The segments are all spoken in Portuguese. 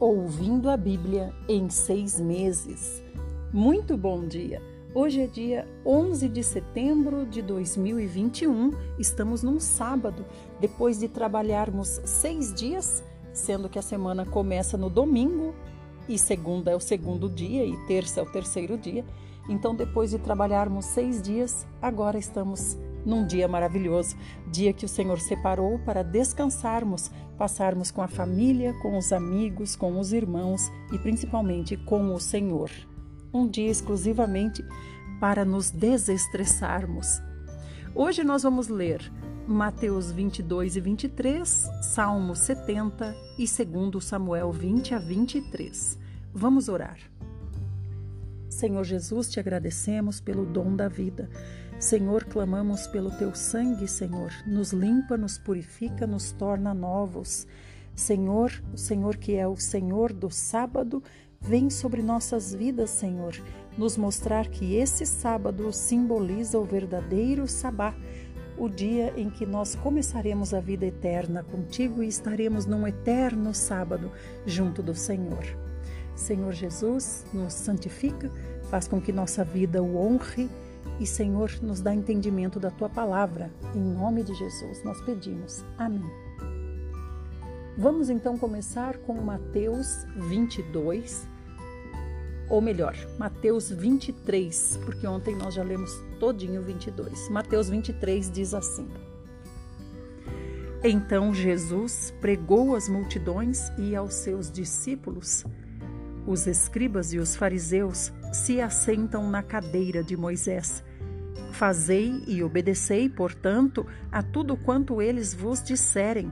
Ouvindo a Bíblia em seis meses. Muito bom dia! Hoje é dia 11 de setembro de 2021, estamos num sábado, depois de trabalharmos seis dias, sendo que a semana começa no domingo e segunda é o segundo dia e terça é o terceiro dia. Então, depois de trabalharmos seis dias, agora estamos num dia maravilhoso, dia que o Senhor separou para descansarmos, passarmos com a família, com os amigos, com os irmãos e principalmente com o Senhor. Um dia exclusivamente para nos desestressarmos. Hoje nós vamos ler Mateus 22 e 23, Salmo 70 e 2 Samuel 20 a 23. Vamos orar. Senhor Jesus, te agradecemos pelo dom da vida. Senhor, clamamos pelo teu sangue, Senhor. Nos limpa, nos purifica, nos torna novos. Senhor, o Senhor que é o Senhor do sábado, vem sobre nossas vidas, Senhor, nos mostrar que esse sábado simboliza o verdadeiro sabá, o dia em que nós começaremos a vida eterna contigo e estaremos num eterno sábado junto do Senhor. Senhor Jesus, nos santifica, faz com que nossa vida o honre e, Senhor, nos dá entendimento da tua palavra. Em nome de Jesus nós pedimos. Amém. Vamos então começar com Mateus 22, ou melhor, Mateus 23, porque ontem nós já lemos todinho 22. Mateus 23 diz assim: Então Jesus pregou às multidões e aos seus discípulos. Os escribas e os fariseus se assentam na cadeira de Moisés. Fazei e obedecei, portanto, a tudo quanto eles vos disserem.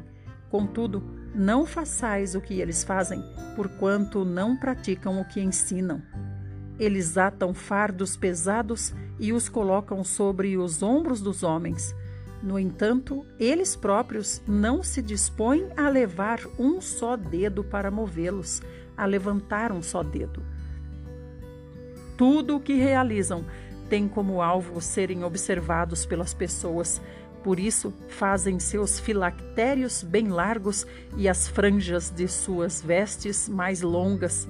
Contudo, não façais o que eles fazem, porquanto não praticam o que ensinam. Eles atam fardos pesados e os colocam sobre os ombros dos homens. No entanto, eles próprios não se dispõem a levar um só dedo para movê-los, a levantar um só dedo. Tudo o que realizam tem como alvo serem observados pelas pessoas. Por isso, fazem seus filactérios bem largos e as franjas de suas vestes mais longas.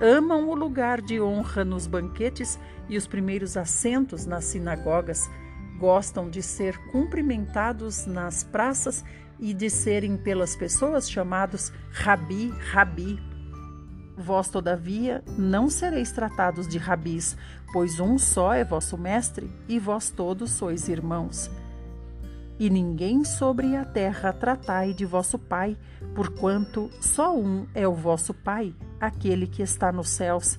Amam o lugar de honra nos banquetes e os primeiros assentos nas sinagogas. Gostam de ser cumprimentados nas praças e de serem pelas pessoas chamados rabi, rabi, Vós, todavia, não sereis tratados de rabis, pois um só é vosso mestre, e vós todos sois irmãos. E ninguém sobre a terra tratai de vosso Pai, porquanto só um é o vosso Pai, aquele que está nos céus.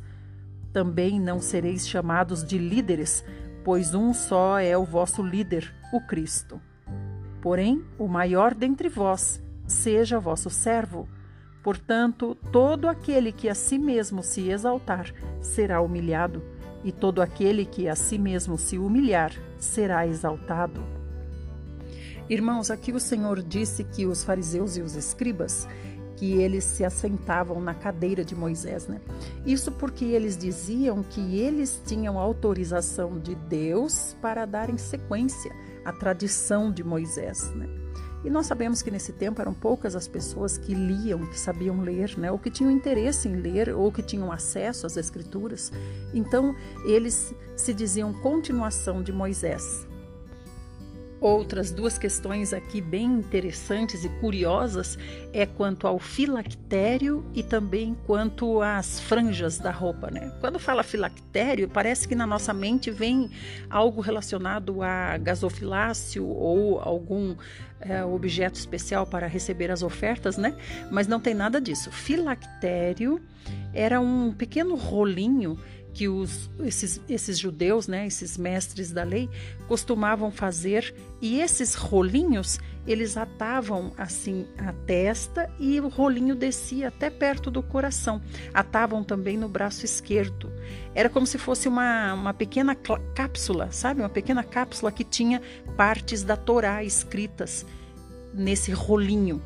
Também não sereis chamados de líderes, pois um só é o vosso líder, o Cristo. Porém, o maior dentre vós seja vosso servo. Portanto, todo aquele que a si mesmo se exaltar será humilhado, e todo aquele que a si mesmo se humilhar será exaltado. Irmãos, aqui o Senhor disse que os fariseus e os escribas que eles se assentavam na cadeira de Moisés, né? Isso porque eles diziam que eles tinham autorização de Deus para darem sequência à tradição de Moisés, né? E nós sabemos que nesse tempo eram poucas as pessoas que liam, que sabiam ler, né? ou que tinham interesse em ler, ou que tinham acesso às escrituras. Então, eles se diziam continuação de Moisés. Outras duas questões aqui bem interessantes e curiosas é quanto ao filactério e também quanto às franjas da roupa, né? Quando fala filactério, parece que na nossa mente vem algo relacionado a gasofilácio ou algum é, objeto especial para receber as ofertas, né? Mas não tem nada disso. Filactério era um pequeno rolinho que os, esses, esses judeus, né, esses mestres da lei, costumavam fazer, e esses rolinhos eles atavam assim a testa e o rolinho descia até perto do coração. Atavam também no braço esquerdo. Era como se fosse uma, uma pequena cápsula, sabe? Uma pequena cápsula que tinha partes da Torá escritas nesse rolinho.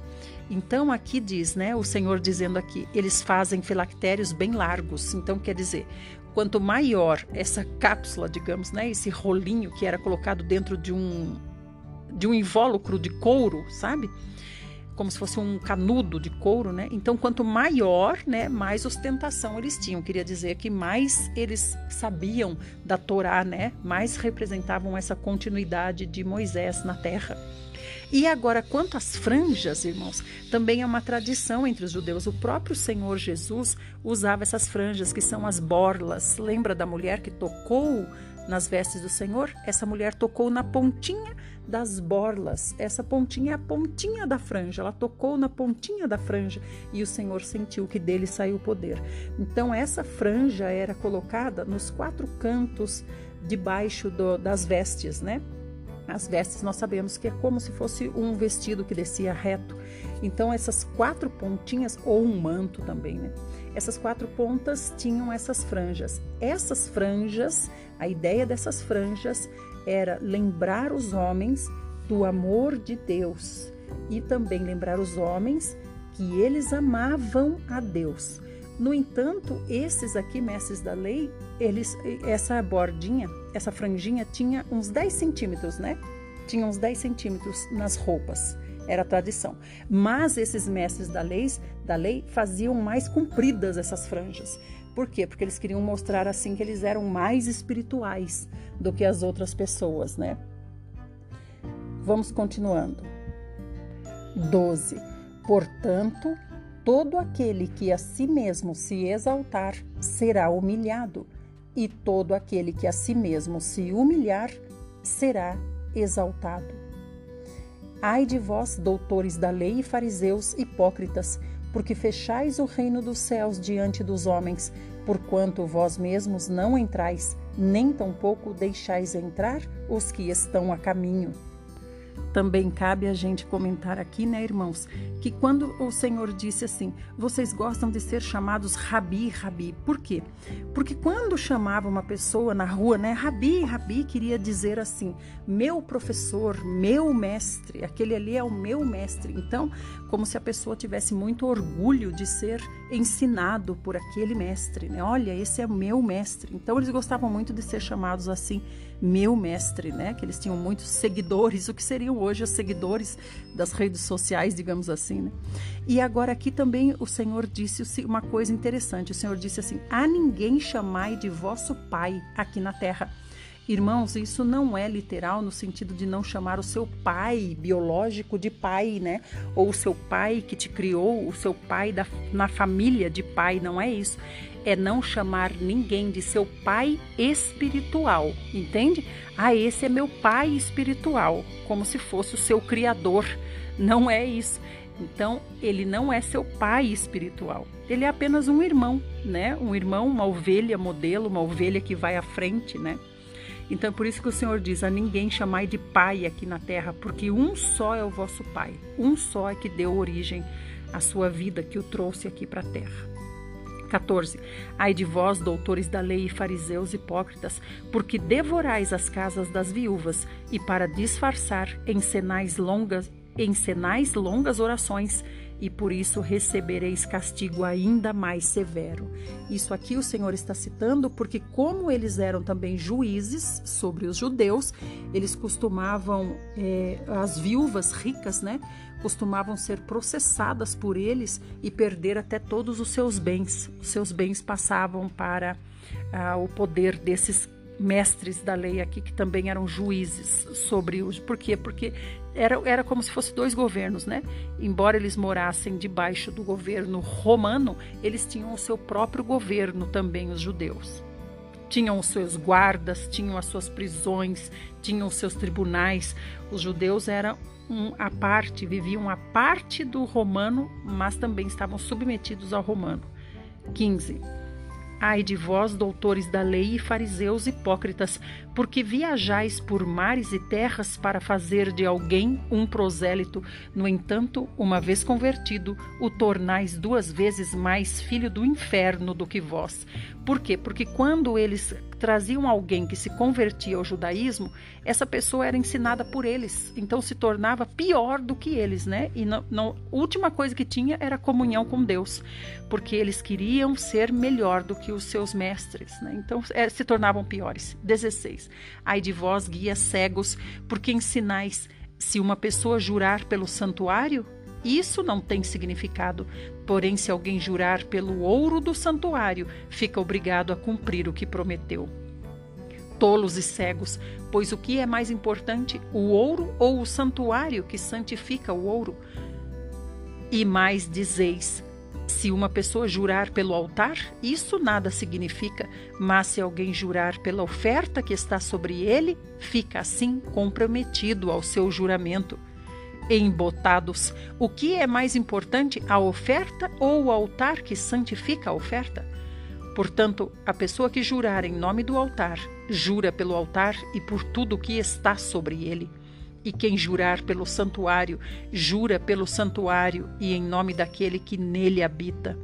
Então aqui diz, né, o Senhor dizendo aqui, eles fazem filactérios bem largos. Então quer dizer, quanto maior essa cápsula, digamos, né, esse rolinho que era colocado dentro de um de um invólucro de couro, sabe? como se fosse um canudo de couro, né? Então, quanto maior, né, mais ostentação eles tinham. Queria dizer que mais eles sabiam da Torá, né? Mais representavam essa continuidade de Moisés na terra. E agora, quanto às franjas, irmãos, também é uma tradição entre os judeus. O próprio Senhor Jesus usava essas franjas, que são as borlas. Lembra da mulher que tocou nas vestes do Senhor? Essa mulher tocou na pontinha das borlas. Essa pontinha é a pontinha da franja. Ela tocou na pontinha da franja e o Senhor sentiu que dele saiu o poder. Então, essa franja era colocada nos quatro cantos debaixo do, das vestes, né? As vestes nós sabemos que é como se fosse um vestido que descia reto. Então, essas quatro pontinhas, ou um manto também, né? Essas quatro pontas tinham essas franjas. Essas franjas, a ideia dessas franjas era lembrar os homens do amor de Deus e também lembrar os homens que eles amavam a Deus. No entanto, esses aqui, mestres da lei, eles, essa bordinha, essa franjinha tinha uns 10 centímetros, né? Tinha uns 10 centímetros nas roupas, era tradição. Mas esses mestres da lei, da lei faziam mais compridas essas franjas. Por quê? Porque eles queriam mostrar assim que eles eram mais espirituais do que as outras pessoas, né? Vamos continuando. 12. Portanto, todo aquele que a si mesmo se exaltar será humilhado, e todo aquele que a si mesmo se humilhar será exaltado. Ai de vós, doutores da lei e fariseus hipócritas, porque fechais o reino dos céus diante dos homens, porquanto vós mesmos não entrais, nem tampouco deixais entrar os que estão a caminho. Também cabe a gente comentar aqui, né, irmãos, que quando o Senhor disse assim, vocês gostam de ser chamados Rabi, Rabi. Por quê? Porque quando chamava uma pessoa na rua, né, Rabi, Rabi, queria dizer assim, meu professor, meu mestre, aquele ali é o meu mestre. Então, como se a pessoa tivesse muito orgulho de ser ensinado por aquele mestre, né? Olha, esse é meu mestre. Então, eles gostavam muito de ser chamados assim, meu mestre, né? Que eles tinham muitos seguidores, o que seriam hoje os seguidores das redes sociais, digamos assim, né? E agora aqui também o Senhor disse uma coisa interessante. O Senhor disse assim: "A ninguém chamai de vosso pai aqui na terra". Irmãos, isso não é literal no sentido de não chamar o seu pai biológico de pai, né? Ou o seu pai que te criou, o seu pai da, na família de pai, não é isso. É não chamar ninguém de seu pai espiritual, entende? Ah, esse é meu pai espiritual, como se fosse o seu criador. Não é isso. Então, ele não é seu pai espiritual. Ele é apenas um irmão, né? Um irmão, uma ovelha modelo, uma ovelha que vai à frente, né? Então é por isso que o Senhor diz: a ninguém chamai de pai aqui na terra, porque um só é o vosso pai, um só é que deu origem à sua vida, que o trouxe aqui para a terra. 14. Ai de vós, doutores da lei e fariseus hipócritas, porque devorais as casas das viúvas e para disfarçar encenais longas, encenais longas orações e por isso recebereis castigo ainda mais severo. Isso aqui o Senhor está citando porque, como eles eram também juízes sobre os judeus, eles costumavam, é, as viúvas ricas, né? Costumavam ser processadas por eles e perder até todos os seus bens. Os seus bens passavam para ah, o poder desses mestres da lei aqui que também eram juízes sobre os. Por quê? Porque era, era como se fosse dois governos, né? Embora eles morassem debaixo do governo romano, eles tinham o seu próprio governo também, os judeus. Tinham os seus guardas, tinham as suas prisões, tinham os seus tribunais. Os judeus eram um, a parte, viviam a parte do romano, mas também estavam submetidos ao romano. 15. Ai de vós, doutores da lei e fariseus hipócritas, porque viajais por mares e terras para fazer de alguém um prosélito. No entanto, uma vez convertido, o tornais duas vezes mais filho do inferno do que vós. Por quê? Porque quando eles traziam alguém que se convertia ao judaísmo, essa pessoa era ensinada por eles, então se tornava pior do que eles, né? E não, a última coisa que tinha era comunhão com Deus, porque eles queriam ser melhor do que os seus mestres, né? Então é, se tornavam piores. 16. Ai de vós, guias cegos, porque ensinais se uma pessoa jurar pelo santuário, isso não tem significado. Porém, se alguém jurar pelo ouro do santuário, fica obrigado a cumprir o que prometeu. Tolos e cegos, pois o que é mais importante, o ouro ou o santuário que santifica o ouro? E mais dizeis: se uma pessoa jurar pelo altar, isso nada significa, mas se alguém jurar pela oferta que está sobre ele, fica assim comprometido ao seu juramento. Embotados, o que é mais importante, a oferta ou o altar que santifica a oferta? Portanto, a pessoa que jurar em nome do altar, jura pelo altar e por tudo o que está sobre ele. E quem jurar pelo santuário, jura pelo santuário e em nome daquele que nele habita.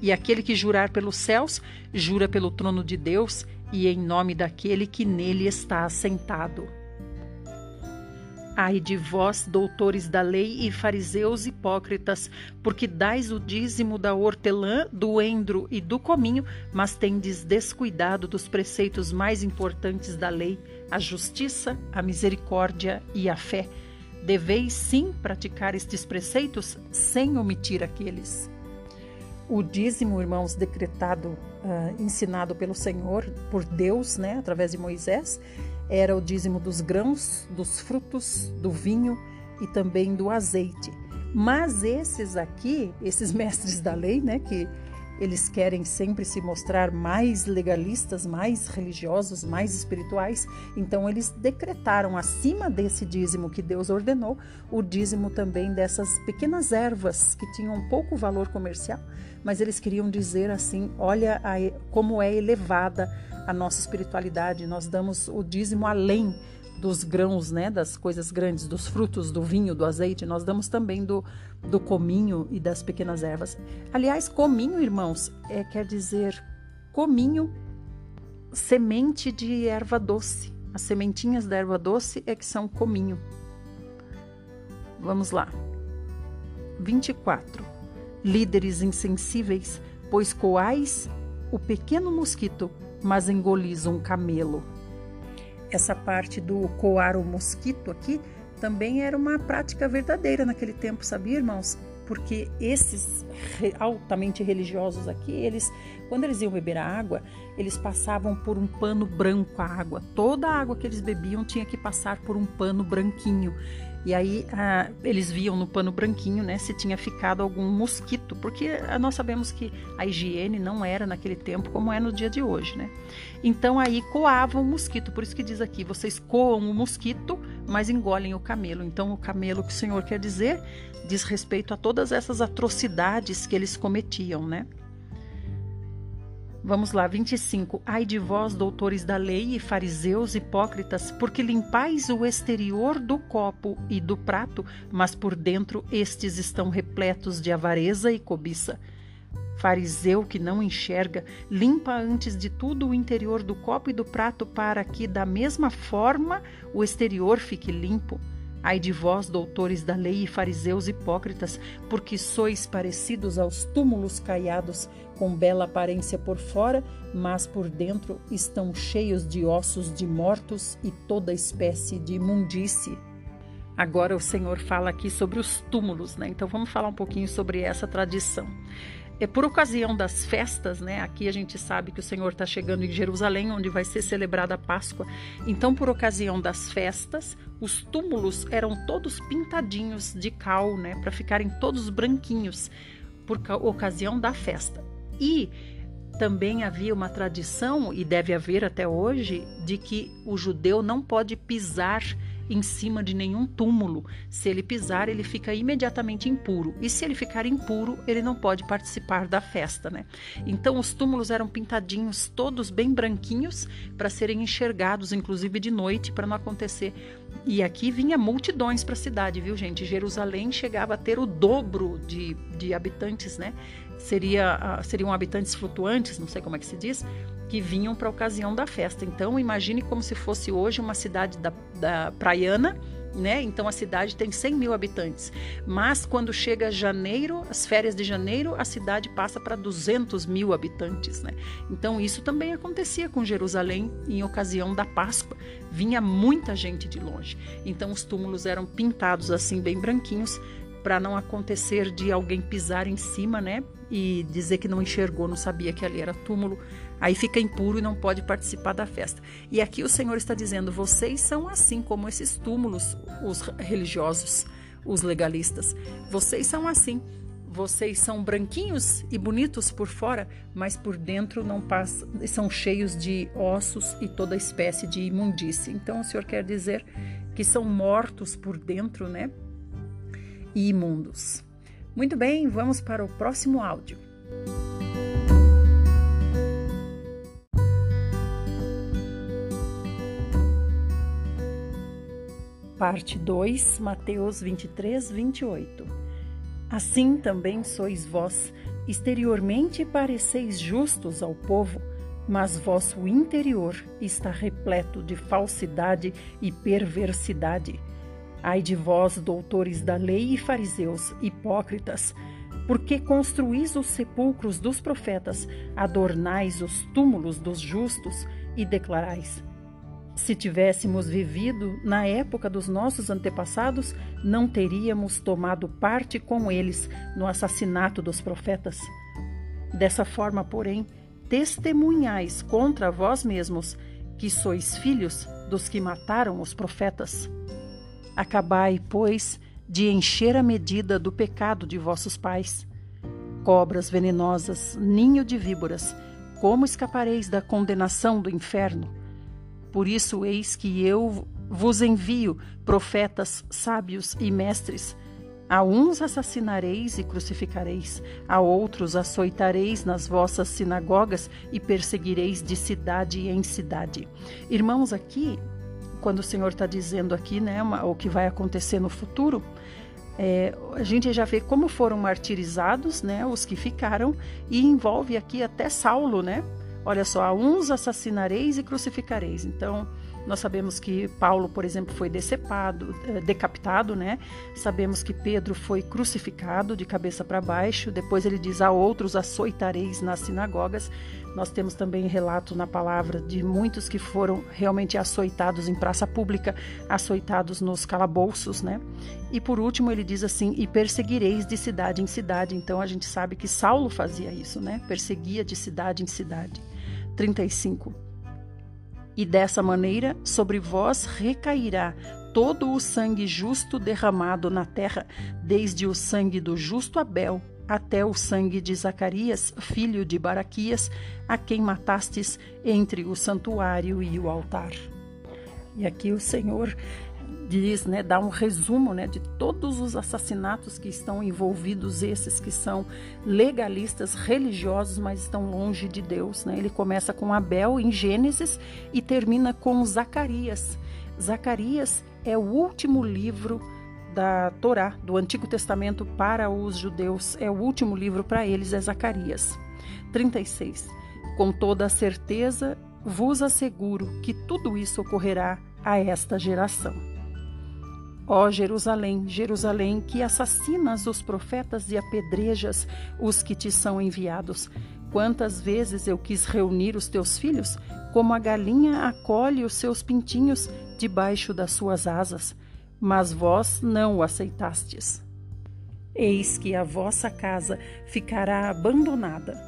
E aquele que jurar pelos céus, jura pelo trono de Deus e em nome daquele que nele está assentado. Ai de vós, doutores da lei e fariseus hipócritas, porque dais o dízimo da hortelã, do endro e do cominho, mas tendes descuidado dos preceitos mais importantes da lei, a justiça, a misericórdia e a fé. Deveis sim praticar estes preceitos sem omitir aqueles. O dízimo, irmãos, decretado, uh, ensinado pelo Senhor, por Deus, né, através de Moisés, era o dízimo dos grãos, dos frutos, do vinho e também do azeite. Mas esses aqui, esses mestres da lei, né, que eles querem sempre se mostrar mais legalistas, mais religiosos, mais espirituais. Então, eles decretaram acima desse dízimo que Deus ordenou, o dízimo também dessas pequenas ervas que tinham pouco valor comercial, mas eles queriam dizer assim: olha a, como é elevada a nossa espiritualidade, nós damos o dízimo além dos grãos, né, das coisas grandes, dos frutos, do vinho, do azeite, nós damos também do, do cominho e das pequenas ervas. Aliás, cominho, irmãos, é, quer dizer cominho, semente de erva doce. As sementinhas da erva doce é que são cominho. Vamos lá. 24. Líderes insensíveis, pois coais o pequeno mosquito, mas engolis um camelo essa parte do coar o mosquito aqui também era uma prática verdadeira naquele tempo, sabia, irmãos? Porque esses altamente religiosos aqui, eles, quando eles iam beber a água, eles passavam por um pano branco a água. Toda a água que eles bebiam tinha que passar por um pano branquinho. E aí ah, eles viam no pano branquinho, né, se tinha ficado algum mosquito, porque ah, nós sabemos que a higiene não era naquele tempo como é no dia de hoje, né? Então aí coavam o mosquito, por isso que diz aqui, vocês coam o mosquito, mas engolem o camelo. Então o camelo que o Senhor quer dizer diz respeito a todas essas atrocidades que eles cometiam, né? Vamos lá, 25. Ai de vós, doutores da lei e fariseus hipócritas, porque limpais o exterior do copo e do prato, mas por dentro estes estão repletos de avareza e cobiça. Fariseu que não enxerga, limpa antes de tudo o interior do copo e do prato, para que, da mesma forma, o exterior fique limpo. Ai de vós, doutores da lei e fariseus hipócritas, porque sois parecidos aos túmulos caiados, com bela aparência por fora, mas por dentro estão cheios de ossos de mortos e toda espécie de imundície. Agora o Senhor fala aqui sobre os túmulos, né? Então vamos falar um pouquinho sobre essa tradição. É por ocasião das festas, né? Aqui a gente sabe que o Senhor está chegando em Jerusalém, onde vai ser celebrada a Páscoa. Então, por ocasião das festas, os túmulos eram todos pintadinhos de cal, né? Para ficarem todos branquinhos, por ocasião da festa. E também havia uma tradição, e deve haver até hoje, de que o judeu não pode pisar em cima de nenhum túmulo. Se ele pisar, ele fica imediatamente impuro. E se ele ficar impuro, ele não pode participar da festa, né? Então os túmulos eram pintadinhos, todos bem branquinhos, para serem enxergados, inclusive de noite, para não acontecer. E aqui vinha multidões para a cidade, viu, gente? Jerusalém chegava a ter o dobro de, de habitantes, né? Seria, seriam habitantes flutuantes, não sei como é que se diz, que vinham para a ocasião da festa. Então, imagine como se fosse hoje uma cidade da, da praiana, né? Então a cidade tem 100 mil habitantes. Mas quando chega janeiro, as férias de janeiro, a cidade passa para 200 mil habitantes, né? Então isso também acontecia com Jerusalém em ocasião da Páscoa. Vinha muita gente de longe. Então os túmulos eram pintados assim bem branquinhos para não acontecer de alguém pisar em cima, né? E dizer que não enxergou, não sabia que ali era túmulo. Aí fica impuro e não pode participar da festa. E aqui o Senhor está dizendo: vocês são assim como esses túmulos, os religiosos, os legalistas. Vocês são assim. Vocês são branquinhos e bonitos por fora, mas por dentro não passam, são cheios de ossos e toda espécie de imundície. Então o Senhor quer dizer que são mortos por dentro, né? E imundos. Muito bem, vamos para o próximo áudio. Parte 2, Mateus 23, 28. Assim também sois vós, exteriormente pareceis justos ao povo, mas vosso interior está repleto de falsidade e perversidade. Ai de vós, doutores da lei e fariseus, hipócritas, porque construís os sepulcros dos profetas, adornais os túmulos dos justos e declarais: se tivéssemos vivido na época dos nossos antepassados, não teríamos tomado parte com eles no assassinato dos profetas. Dessa forma, porém, testemunhais contra vós mesmos que sois filhos dos que mataram os profetas. Acabai, pois, de encher a medida do pecado de vossos pais. Cobras venenosas, ninho de víboras, como escapareis da condenação do inferno? Por isso, eis que eu vos envio profetas sábios e mestres. A uns assassinareis e crucificareis, a outros açoitareis nas vossas sinagogas e perseguireis de cidade em cidade. Irmãos, aqui, quando o Senhor está dizendo aqui, né, o que vai acontecer no futuro, é, a gente já vê como foram martirizados, né, os que ficaram, e envolve aqui até Saulo, né, Olha só, a uns assassinareis e crucificareis. Então, nós sabemos que Paulo, por exemplo, foi decepado, eh, decapitado, né? Sabemos que Pedro foi crucificado de cabeça para baixo. Depois ele diz: a outros açoitareis nas sinagogas. Nós temos também relato na palavra de muitos que foram realmente açoitados em praça pública, açoitados nos calabouços, né? E por último ele diz assim: e perseguireis de cidade em cidade. Então a gente sabe que Saulo fazia isso, né? Perseguia de cidade em cidade. 35. E dessa maneira sobre vós recairá todo o sangue justo derramado na terra, desde o sangue do justo Abel até o sangue de Zacarias, filho de Baraquias, a quem matastes entre o santuário e o altar. E aqui o Senhor diz, né, dá um resumo, né, de todos os assassinatos que estão envolvidos, esses que são legalistas, religiosos, mas estão longe de Deus, né? Ele começa com Abel em Gênesis e termina com Zacarias. Zacarias é o último livro da Torá, do Antigo Testamento para os judeus, é o último livro para eles, é Zacarias. 36. Com toda a certeza vos asseguro que tudo isso ocorrerá a esta geração. Ó Jerusalém, Jerusalém, que assassinas os profetas e apedrejas os que te são enviados. Quantas vezes eu quis reunir os teus filhos, como a galinha acolhe os seus pintinhos debaixo das suas asas, mas vós não o aceitastes. Eis que a vossa casa ficará abandonada.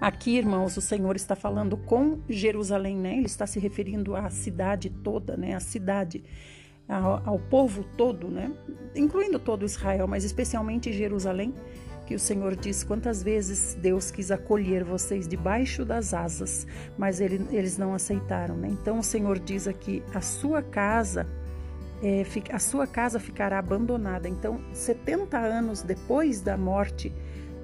Aqui, irmãos, o Senhor está falando com Jerusalém, né? Ele está se referindo à cidade toda, né? A cidade ao, ao povo todo, né? incluindo todo Israel, mas especialmente Jerusalém, que o Senhor diz quantas vezes Deus quis acolher vocês debaixo das asas, mas ele, eles não aceitaram. Né? Então o Senhor diz aqui: a sua casa é, a sua casa ficará abandonada. Então, 70 anos depois da morte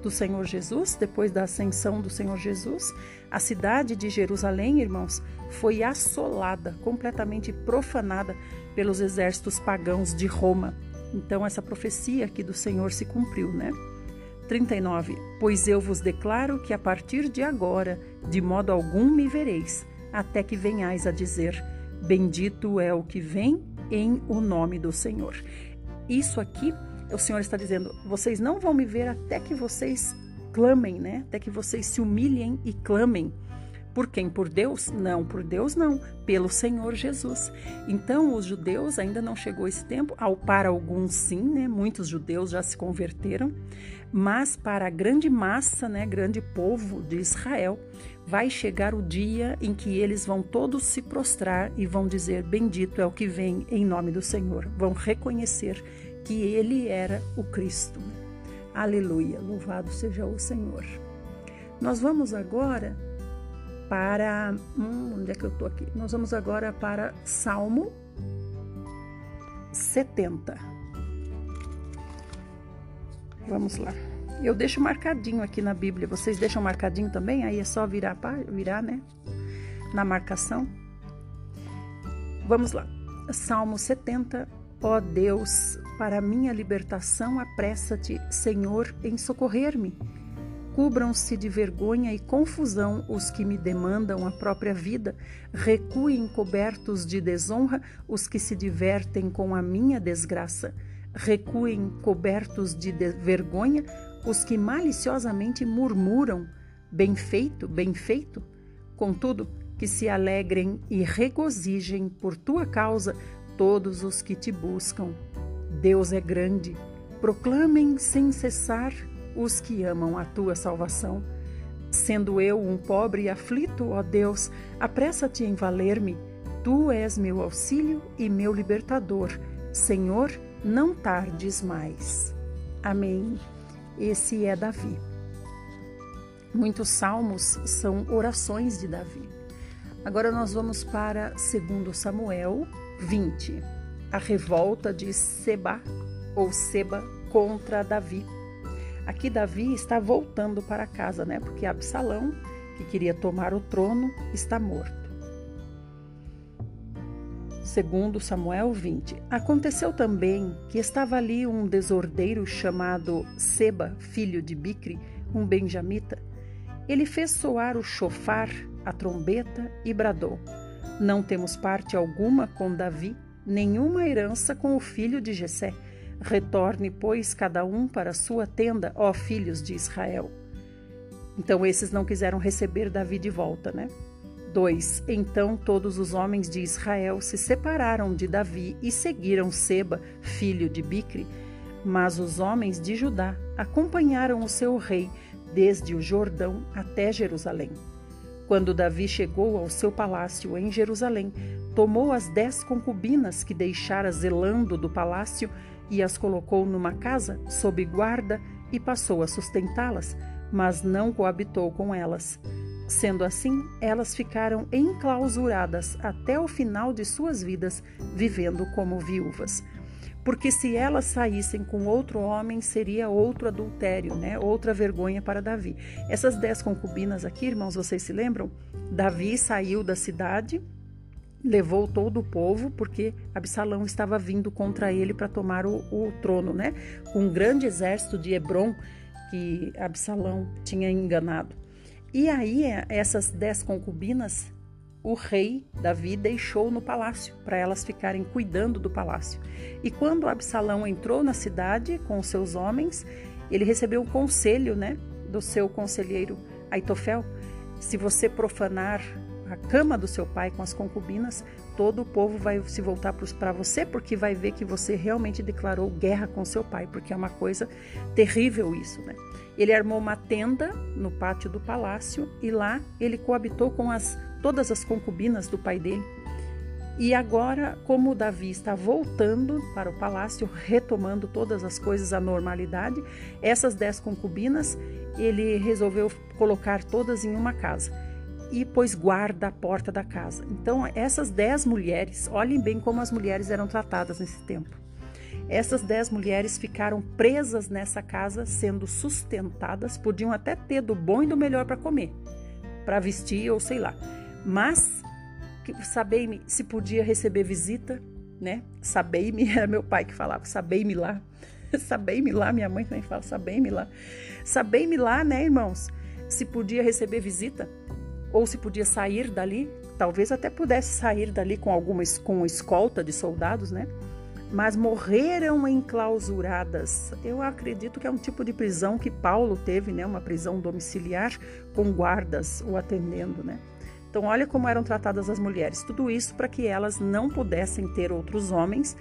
do Senhor Jesus, depois da ascensão do Senhor Jesus, a cidade de Jerusalém, irmãos, foi assolada, completamente profanada pelos exércitos pagãos de Roma. Então, essa profecia aqui do Senhor se cumpriu, né? 39. Pois eu vos declaro que a partir de agora, de modo algum me vereis, até que venhais a dizer: Bendito é o que vem em o nome do Senhor. Isso aqui o Senhor está dizendo: vocês não vão me ver até que vocês clamem, né? Até que vocês se humilhem e clamem. Por quem? Por Deus? Não, por Deus não, pelo Senhor Jesus. Então, os judeus ainda não chegou esse tempo, ao para alguns sim, né? Muitos judeus já se converteram, mas para a grande massa, né, grande povo de Israel, vai chegar o dia em que eles vão todos se prostrar e vão dizer: Bendito é o que vem em nome do Senhor. Vão reconhecer que ele era o Cristo. Aleluia, louvado seja o Senhor. Nós vamos agora para. Hum, onde é que eu estou aqui? Nós vamos agora para Salmo 70. Vamos lá. Eu deixo marcadinho aqui na Bíblia. Vocês deixam marcadinho também? Aí é só virar, virar, né? Na marcação. Vamos lá. Salmo 70. Ó Deus, para minha libertação, apressa-te, Senhor, em socorrer-me. Cubram-se de vergonha e confusão os que me demandam a própria vida, recuem cobertos de desonra os que se divertem com a minha desgraça recuem cobertos de vergonha os que maliciosamente murmuram: Bem feito, bem feito. Contudo, que se alegrem e regozijem por tua causa todos os que te buscam. Deus é grande. Proclamem sem cessar os que amam a tua salvação. Sendo eu um pobre e aflito, ó Deus, apressa-te em valer-me. Tu és meu auxílio e meu libertador. Senhor, não tardes mais. Amém. Esse é Davi. Muitos salmos são orações de Davi. Agora nós vamos para 2 Samuel 20, a revolta de Seba ou Seba contra Davi. Aqui Davi está voltando para casa, né? Porque Absalão, que queria tomar o trono, está morto segundo Samuel 20. Aconteceu também que estava ali um desordeiro chamado Seba, filho de Bicre, um benjamita. Ele fez soar o chofar, a trombeta e bradou: Não temos parte alguma com Davi, nenhuma herança com o filho de Jessé. Retorne, pois, cada um para sua tenda, ó filhos de Israel. Então esses não quiseram receber Davi de volta, né? 2. Então todos os homens de Israel se separaram de Davi e seguiram Seba, filho de Bicre. Mas os homens de Judá acompanharam o seu rei desde o Jordão até Jerusalém. Quando Davi chegou ao seu palácio em Jerusalém, tomou as dez concubinas que deixara zelando do palácio e as colocou numa casa sob guarda e passou a sustentá-las, mas não coabitou com elas. Sendo assim, elas ficaram enclausuradas até o final de suas vidas, vivendo como viúvas. Porque se elas saíssem com outro homem, seria outro adultério, né? outra vergonha para Davi. Essas dez concubinas aqui, irmãos, vocês se lembram? Davi saiu da cidade, levou todo o povo, porque Absalão estava vindo contra ele para tomar o, o trono, né? Com um grande exército de Hebron que Absalão tinha enganado. E aí, essas dez concubinas, o rei Davi deixou no palácio, para elas ficarem cuidando do palácio. E quando Absalão entrou na cidade com os seus homens, ele recebeu um conselho né, do seu conselheiro Aitofel. Se você profanar a cama do seu pai com as concubinas, todo o povo vai se voltar para você porque vai ver que você realmente declarou guerra com seu pai, porque é uma coisa terrível isso, né? Ele armou uma tenda no pátio do palácio e lá ele coabitou com as todas as concubinas do pai dele. E agora, como Davi está voltando para o palácio, retomando todas as coisas à normalidade, essas dez concubinas ele resolveu colocar todas em uma casa e pôs guarda à porta da casa. Então, essas dez mulheres, olhem bem como as mulheres eram tratadas nesse tempo. Essas dez mulheres ficaram presas nessa casa, sendo sustentadas, podiam até ter do bom e do melhor para comer, para vestir ou sei lá. Mas, sabei-me se podia receber visita, né? Sabei-me, era meu pai que falava, sabei-me lá. sabei-me lá, minha mãe também fala, sabei-me lá. Sabei-me lá, né, irmãos? Se podia receber visita ou se podia sair dali, talvez até pudesse sair dali com alguma com escolta de soldados, né? Mas morreram enclausuradas. Eu acredito que é um tipo de prisão que Paulo teve, né? Uma prisão domiciliar com guardas o atendendo, né? Então, olha como eram tratadas as mulheres. Tudo isso para que elas não pudessem ter outros homens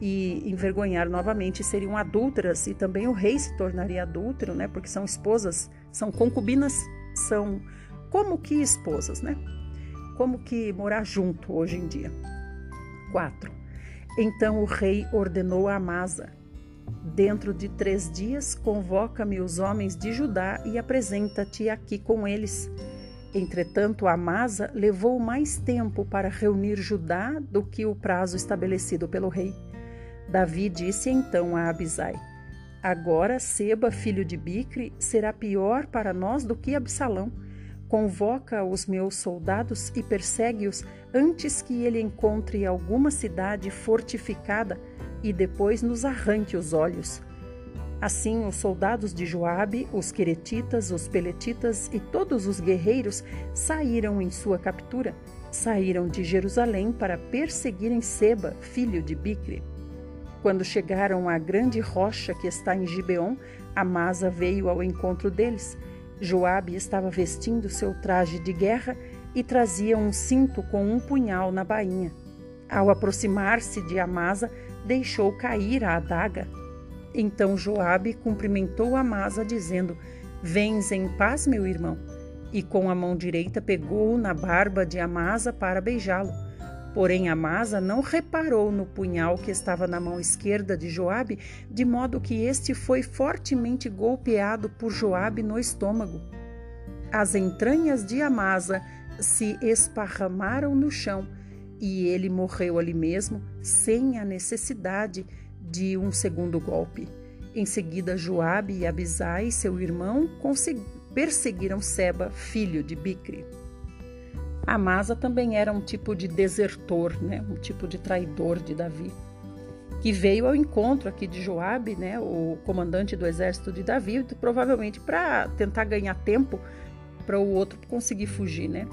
e envergonhar novamente, seriam adúlteras e também o rei se tornaria adúltero, né? Porque são esposas, são concubinas, são como que esposas, né? Como que morar junto hoje em dia. 4. Então o rei ordenou a Amasa: Dentro de três dias, convoca-me os homens de Judá e apresenta-te aqui com eles. Entretanto, Amasa levou mais tempo para reunir Judá do que o prazo estabelecido pelo rei. Davi disse então a Abisai: Agora Seba, filho de Bicre, será pior para nós do que Absalão. Convoca os meus soldados e persegue-os antes que ele encontre alguma cidade fortificada e depois nos arranque os olhos. Assim, os soldados de Joabe, os queretitas, os peletitas e todos os guerreiros saíram em sua captura. Saíram de Jerusalém para perseguirem Seba, filho de Bicre. Quando chegaram à grande rocha que está em Gibeon, Amasa veio ao encontro deles. Joabe estava vestindo seu traje de guerra e trazia um cinto com um punhal na bainha. Ao aproximar-se de Amasa, deixou cair a adaga. Então Joabe cumprimentou Amasa, dizendo: Vens em paz, meu irmão. E com a mão direita pegou-o na barba de Amasa para beijá-lo. Porém, Amasa não reparou no punhal que estava na mão esquerda de Joabe, de modo que este foi fortemente golpeado por Joabe no estômago. As entranhas de Amasa se esparramaram no chão e ele morreu ali mesmo, sem a necessidade de um segundo golpe. Em seguida, Joabe e Abisai, seu irmão, perseguiram Seba, filho de Bicre. Amasa também era um tipo de desertor, né? um tipo de traidor de Davi, que veio ao encontro aqui de Joabe, né? o comandante do exército de Davi, provavelmente para tentar ganhar tempo para o outro conseguir fugir. Né?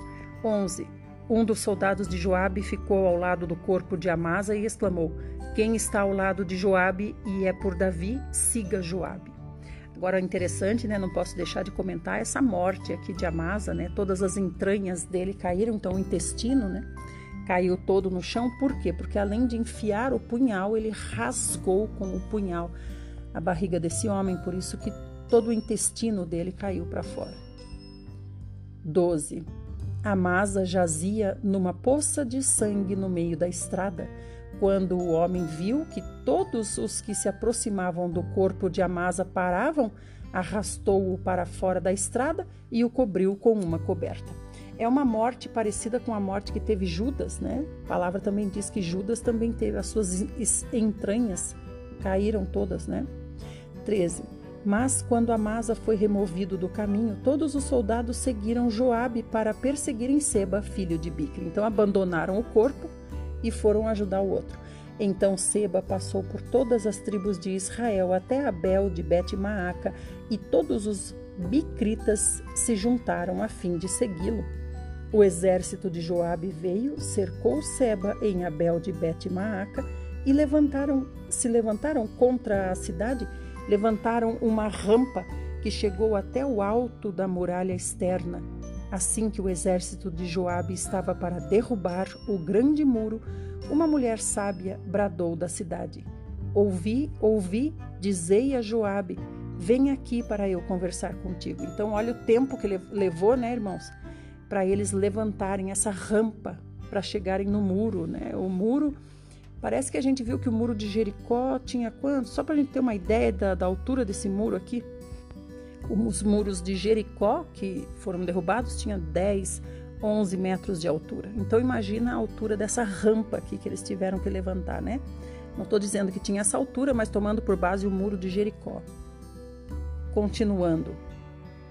11. Um dos soldados de Joabe ficou ao lado do corpo de Amasa e exclamou: Quem está ao lado de Joabe e é por Davi, siga Joabe. Agora, interessante, né? Não posso deixar de comentar essa morte aqui de Amasa, né? Todas as entranhas dele caíram, então o intestino, né? Caiu todo no chão. Por quê? Porque além de enfiar o punhal, ele rasgou com o punhal a barriga desse homem, por isso que todo o intestino dele caiu para fora. 12. Amasa jazia numa poça de sangue no meio da estrada. Quando o homem viu que todos os que se aproximavam do corpo de Amasa paravam, arrastou-o para fora da estrada e o cobriu com uma coberta. É uma morte parecida com a morte que teve Judas, né? A palavra também diz que Judas também teve as suas entranhas caíram todas, né? 13. Mas quando Amasa foi removido do caminho, todos os soldados seguiram Joabe para perseguirem Seba, filho de Bicre. Então abandonaram o corpo e foram ajudar o outro. Então Seba passou por todas as tribos de Israel até Abel de Bet-Maaca e todos os bicritas se juntaram a fim de segui-lo. O exército de Joabe veio, cercou Seba em Abel de Bet-Maaca e levantaram, se levantaram contra a cidade, levantaram uma rampa que chegou até o alto da muralha externa Assim que o exército de Joabe estava para derrubar o grande muro, uma mulher sábia bradou da cidade: Ouvi, ouvi, dizei a Joabe: Vem aqui para eu conversar contigo. Então, olha o tempo que levou, né, irmãos, para eles levantarem essa rampa para chegarem no muro, né? O muro Parece que a gente viu que o muro de Jericó tinha quanto? Só para a gente ter uma ideia da, da altura desse muro aqui. Os muros de Jericó, que foram derrubados, tinham 10, 11 metros de altura. Então imagina a altura dessa rampa aqui que eles tiveram que levantar, né? Não estou dizendo que tinha essa altura, mas tomando por base o muro de Jericó. Continuando,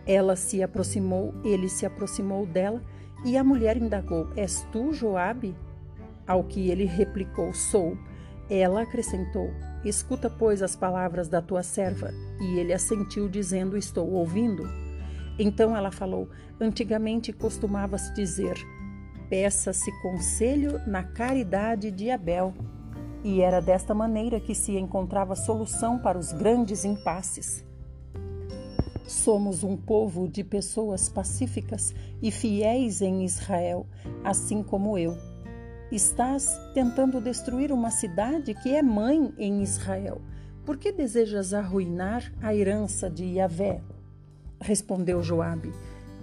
ela se aproximou, ele se aproximou dela e a mulher indagou: És tu, Joabe? Ao que ele replicou: Sou. Ela acrescentou: Escuta, pois, as palavras da tua serva. E ele assentiu, dizendo: Estou ouvindo. Então ela falou: Antigamente costumava-se dizer: Peça-se conselho na caridade de Abel. E era desta maneira que se encontrava solução para os grandes impasses. Somos um povo de pessoas pacíficas e fiéis em Israel, assim como eu. Estás tentando destruir uma cidade que é mãe em Israel. Por que desejas arruinar a herança de Yahvé? Respondeu Joabe: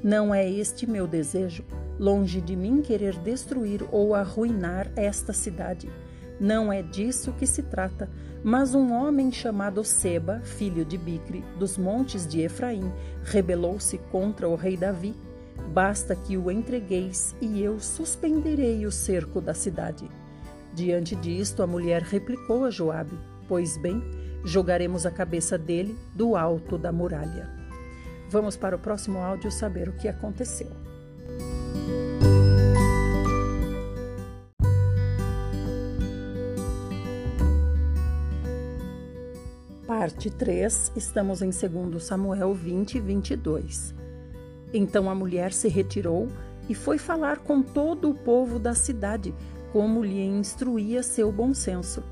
Não é este meu desejo. Longe de mim querer destruir ou arruinar esta cidade. Não é disso que se trata, mas um homem chamado Seba, filho de Bicre, dos montes de Efraim, rebelou-se contra o rei Davi. Basta que o entregueis e eu suspenderei o cerco da cidade. Diante disto, a mulher replicou a Joabe: Pois bem, jogaremos a cabeça dele do alto da muralha. Vamos para o próximo áudio saber o que aconteceu. Parte 3, estamos em 2 Samuel 20, 22. Então a mulher se retirou e foi falar com todo o povo da cidade, como lhe instruía seu bom senso.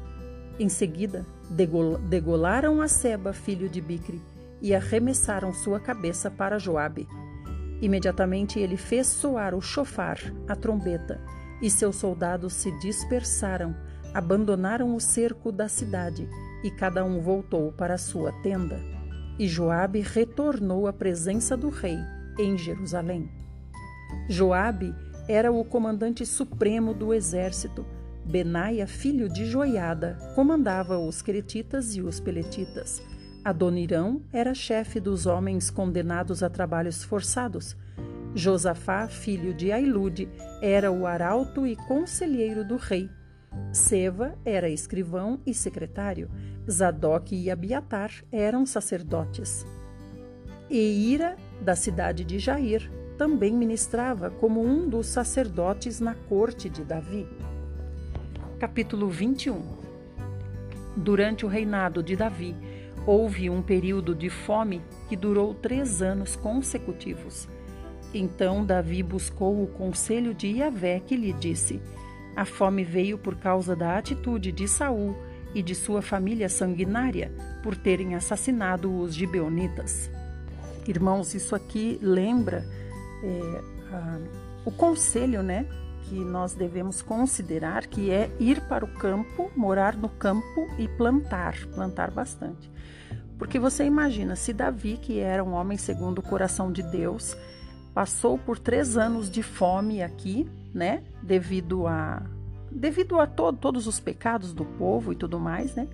Em seguida, degolaram a Seba, filho de Bicre, e arremessaram sua cabeça para Joabe. Imediatamente ele fez soar o chofar, a trombeta, e seus soldados se dispersaram, abandonaram o cerco da cidade e cada um voltou para sua tenda. E Joabe retornou à presença do rei em Jerusalém. Joabe era o comandante supremo do exército. Benaia, filho de Joiada, comandava os queretitas e os peletitas. Adonirão era chefe dos homens condenados a trabalhos forçados. Josafá, filho de Ailude, era o arauto e conselheiro do rei. Seva era escrivão e secretário. Zadok e Abiatar eram sacerdotes. E Ira, da cidade de Jair, também ministrava como um dos sacerdotes na corte de Davi. Capítulo 21 Durante o reinado de Davi, houve um período de fome que durou três anos consecutivos. Então Davi buscou o conselho de Iavé, que lhe disse: A fome veio por causa da atitude de Saul e de sua família sanguinária por terem assassinado os gibeonitas. Irmãos, isso aqui lembra é, o conselho, né, que nós devemos considerar, que é ir para o campo, morar no campo e plantar, plantar bastante. Porque você imagina, se Davi, que era um homem segundo o coração de Deus, passou por três anos de fome aqui, né, devido a devido a to todos os pecados do povo e tudo mais, né?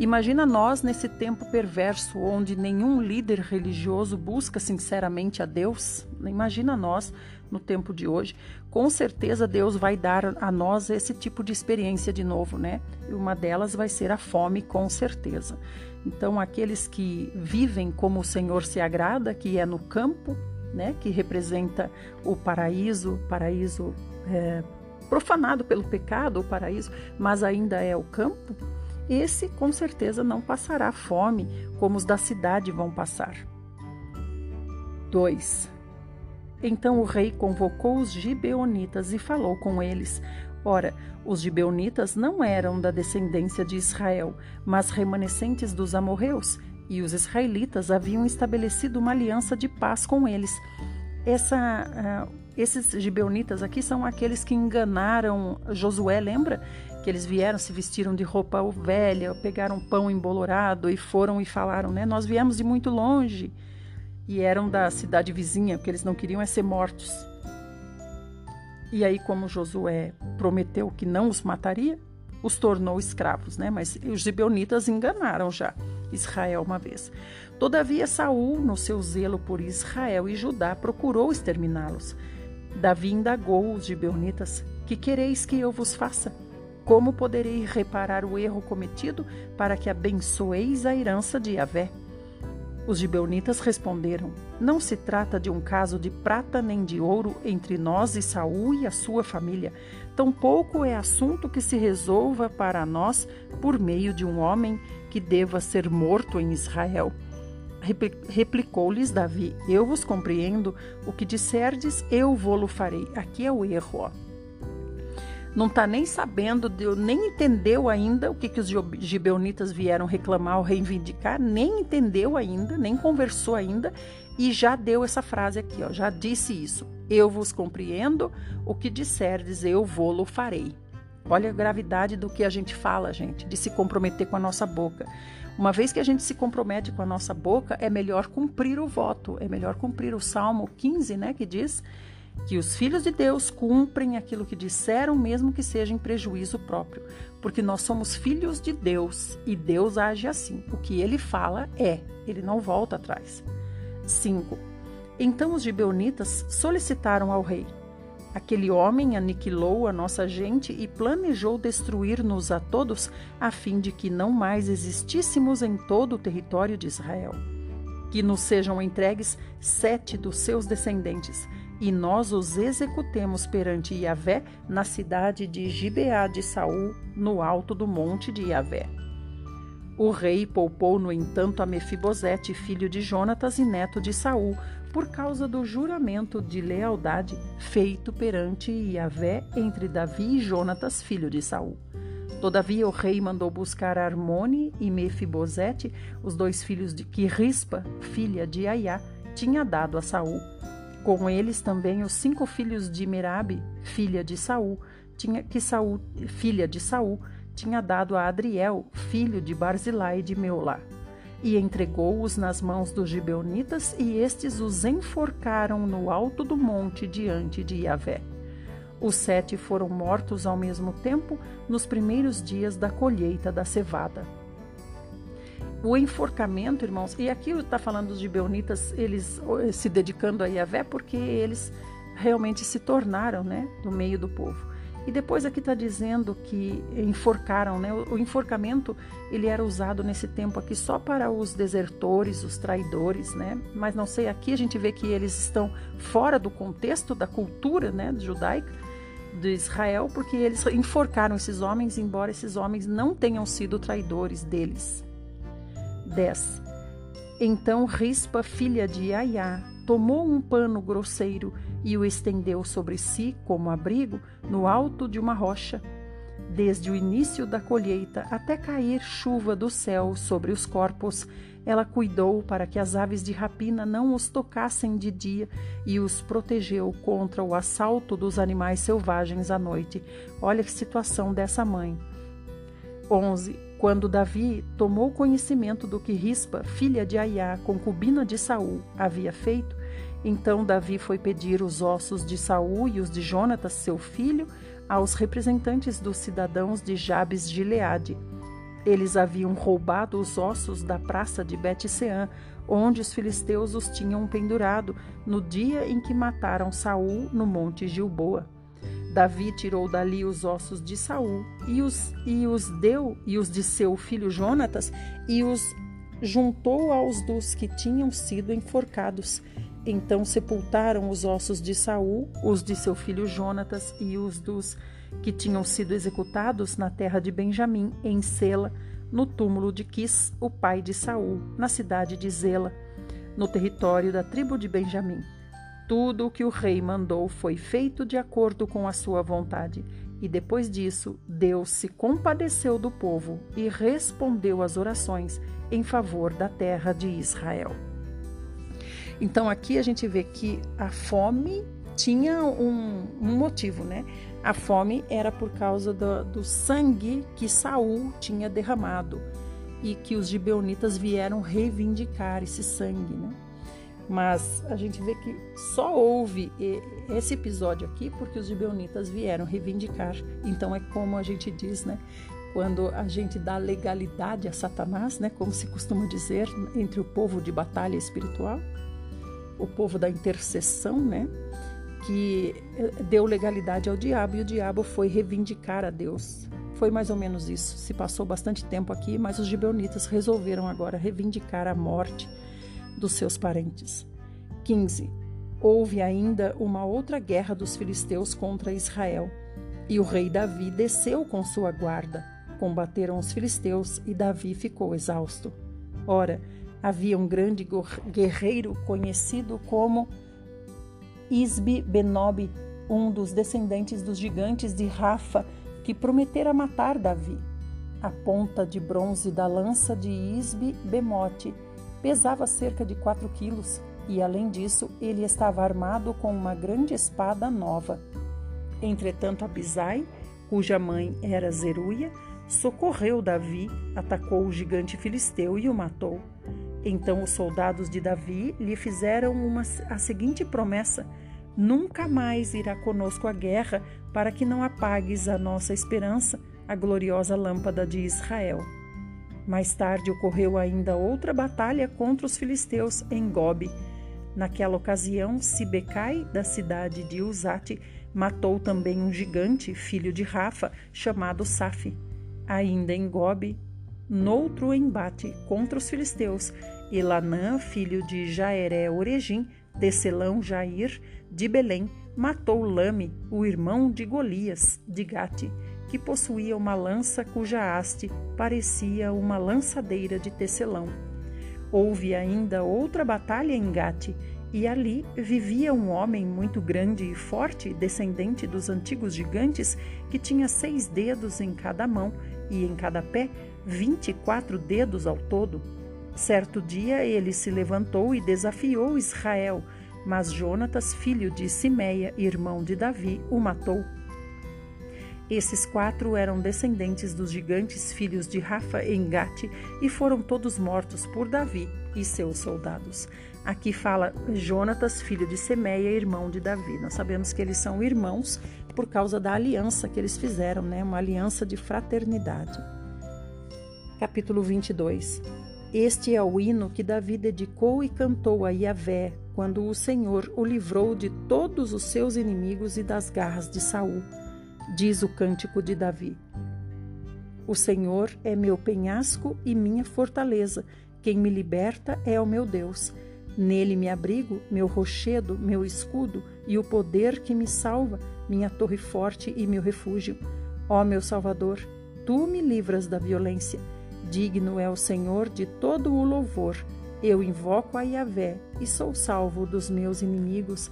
Imagina nós nesse tempo perverso onde nenhum líder religioso busca sinceramente a Deus. Imagina nós no tempo de hoje. Com certeza Deus vai dar a nós esse tipo de experiência de novo, né? E uma delas vai ser a fome, com certeza. Então, aqueles que vivem como o Senhor se agrada, que é no campo, né? Que representa o paraíso, paraíso é, profanado pelo pecado, o paraíso, mas ainda é o campo, esse com certeza não passará fome como os da cidade vão passar. 2. Então o rei convocou os gibeonitas e falou com eles. Ora, os gibeonitas não eram da descendência de Israel, mas remanescentes dos amorreus, e os israelitas haviam estabelecido uma aliança de paz com eles. Essa, uh, esses gibeonitas aqui são aqueles que enganaram Josué, lembra? Que eles vieram, se vestiram de roupa velha, pegaram pão embolorado e foram e falaram, né? Nós viemos de muito longe e eram da cidade vizinha, porque eles não queriam é ser mortos. E aí, como Josué prometeu que não os mataria, os tornou escravos, né? Mas os gibeonitas enganaram já Israel uma vez. Todavia, Saul, no seu zelo por Israel e Judá, procurou exterminá-los. Davi indagou os gibeonitas: Que quereis que eu vos faça? Como poderei reparar o erro cometido para que abençoeis a herança de Yahvé? Os gibeonitas responderam: Não se trata de um caso de prata nem de ouro entre nós e Saul e a sua família. Tampouco é assunto que se resolva para nós por meio de um homem que deva ser morto em Israel. Replicou-lhes Davi: Eu vos compreendo, o que disserdes, eu vou-lo farei. Aqui é o erro. Ó. não está nem sabendo, nem entendeu ainda o que, que os gibeonitas vieram reclamar ou reivindicar, nem entendeu ainda, nem conversou ainda, e já deu essa frase aqui, ó, já disse isso. Eu vos compreendo, o que disserdes, eu vou-lo farei. Olha a gravidade do que a gente fala, gente, de se comprometer com a nossa boca. Uma vez que a gente se compromete com a nossa boca, é melhor cumprir o voto, é melhor cumprir o Salmo 15, né, que diz que os filhos de Deus cumprem aquilo que disseram, mesmo que seja em prejuízo próprio, porque nós somos filhos de Deus e Deus age assim. O que ele fala é, ele não volta atrás. 5. Então os gibeonitas solicitaram ao rei: Aquele homem aniquilou a nossa gente e planejou destruir-nos a todos, a fim de que não mais existíssemos em todo o território de Israel. Que nos sejam entregues sete dos seus descendentes, e nós os executemos perante Yahvé na cidade de Gibeá de Saul, no alto do monte de Yahvé. O rei poupou, no entanto, a Mefibosete, filho de Jonatas e neto de Saul, por causa do juramento de lealdade feito perante Yahvé entre Davi e Jonatas, filho de Saul. Todavia o rei mandou buscar Armone e Mefibosete, os dois filhos de que Rispa, filha de Aiá, tinha dado a Saul. Com eles também os cinco filhos de Merabe, filha de Saul, tinha que Saul, filha de Saul, tinha dado a Adriel, filho de Barzilai de Meolá e entregou-os nas mãos dos gibeonitas, e estes os enforcaram no alto do monte diante de Yahvé. Os sete foram mortos ao mesmo tempo nos primeiros dias da colheita da cevada. O enforcamento, irmãos, e aqui está falando dos gibeonitas, eles se dedicando a Yahvé, porque eles realmente se tornaram né, do meio do povo. E depois aqui está dizendo que enforcaram, né? O enforcamento ele era usado nesse tempo aqui só para os desertores, os traidores, né? Mas não sei, aqui a gente vê que eles estão fora do contexto da cultura, né, judaica de Israel, porque eles enforcaram esses homens, embora esses homens não tenham sido traidores deles. 10. Então Rispa, filha de Aiá, tomou um pano grosseiro e o estendeu sobre si como abrigo no alto de uma rocha, desde o início da colheita até cair chuva do céu sobre os corpos. Ela cuidou para que as aves de rapina não os tocassem de dia e os protegeu contra o assalto dos animais selvagens à noite. Olha que situação dessa mãe. 11. Quando Davi tomou conhecimento do que Rispa, filha de Aiá, concubina de Saul, havia feito, então Davi foi pedir os ossos de Saul e os de Jonatas, seu filho, aos representantes dos cidadãos de Jabes de Leade. Eles haviam roubado os ossos da praça de Bet-Seã, onde os filisteus os tinham pendurado no dia em que mataram Saul no monte Gilboa. Davi tirou dali os ossos de Saul e os, e os deu e os de seu filho Jonatas e os juntou aos dos que tinham sido enforcados então sepultaram os ossos de Saul, os de seu filho Jonatas e os dos que tinham sido executados na terra de Benjamim, em Sela, no túmulo de Quis, o pai de Saul, na cidade de Zela, no território da tribo de Benjamim. Tudo o que o rei mandou foi feito de acordo com a sua vontade, e depois disso, Deus se compadeceu do povo e respondeu às orações em favor da terra de Israel. Então aqui a gente vê que a fome tinha um, um motivo, né? A fome era por causa do, do sangue que Saul tinha derramado e que os gibeonitas vieram reivindicar esse sangue, né? Mas a gente vê que só houve esse episódio aqui porque os gibeonitas vieram reivindicar. Então é como a gente diz, né? Quando a gente dá legalidade a Satanás, né? Como se costuma dizer entre o povo de batalha espiritual, o povo da intercessão, né? Que eh, deu legalidade ao diabo e o diabo foi reivindicar a Deus. Foi mais ou menos isso. Se passou bastante tempo aqui, mas os gibeonitas resolveram agora reivindicar a morte dos seus parentes. 15. Houve ainda uma outra guerra dos filisteus contra Israel, e o rei Davi desceu com sua guarda. Combateram os filisteus e Davi ficou exausto. Ora, havia um grande guerreiro conhecido como Isbi Benob, um dos descendentes dos gigantes de Rafa, que prometera matar Davi. A ponta de bronze da lança de Isbe Bemote pesava cerca de 4 quilos e, além disso, ele estava armado com uma grande espada nova. Entretanto, Abisai, cuja mãe era Zeruia, socorreu Davi, atacou o gigante filisteu e o matou. Então os soldados de Davi lhe fizeram uma, a seguinte promessa: Nunca mais irá conosco a guerra, para que não apagues a nossa esperança, a gloriosa lâmpada de Israel. Mais tarde ocorreu ainda outra batalha contra os filisteus em Gobe. Naquela ocasião, Sibecai, da cidade de Uzate, matou também um gigante, filho de Rafa, chamado Safi. Ainda em Gobe, noutro embate contra os filisteus, Elanã, filho de Jaeré Orejim, Tecelão Jair, de Belém, matou Lame, o irmão de Golias, de Gate, que possuía uma lança cuja haste parecia uma lançadeira de tecelão. Houve ainda outra batalha em Gate, e ali vivia um homem muito grande e forte, descendente dos antigos gigantes, que tinha seis dedos em cada mão e em cada pé, vinte e quatro dedos ao todo. Certo dia ele se levantou e desafiou Israel, mas Jonatas, filho de Simeia, irmão de Davi, o matou. Esses quatro eram descendentes dos gigantes filhos de Rafa em Gate e foram todos mortos por Davi e seus soldados. Aqui fala Jonatas, filho de Semeia, irmão de Davi. Nós sabemos que eles são irmãos por causa da aliança que eles fizeram, né? Uma aliança de fraternidade. Capítulo 22. Este é o hino que Davi dedicou e cantou a Yahvé quando o Senhor o livrou de todos os seus inimigos e das garras de Saul diz o cântico de Davi. O Senhor é meu penhasco e minha fortaleza, quem me liberta é o meu Deus. Nele me abrigo, meu rochedo, meu escudo e o poder que me salva, minha torre forte e meu refúgio. Ó meu Salvador, tu me livras da violência. Digno é o Senhor de todo o louvor. Eu invoco a Yahvé e sou salvo dos meus inimigos.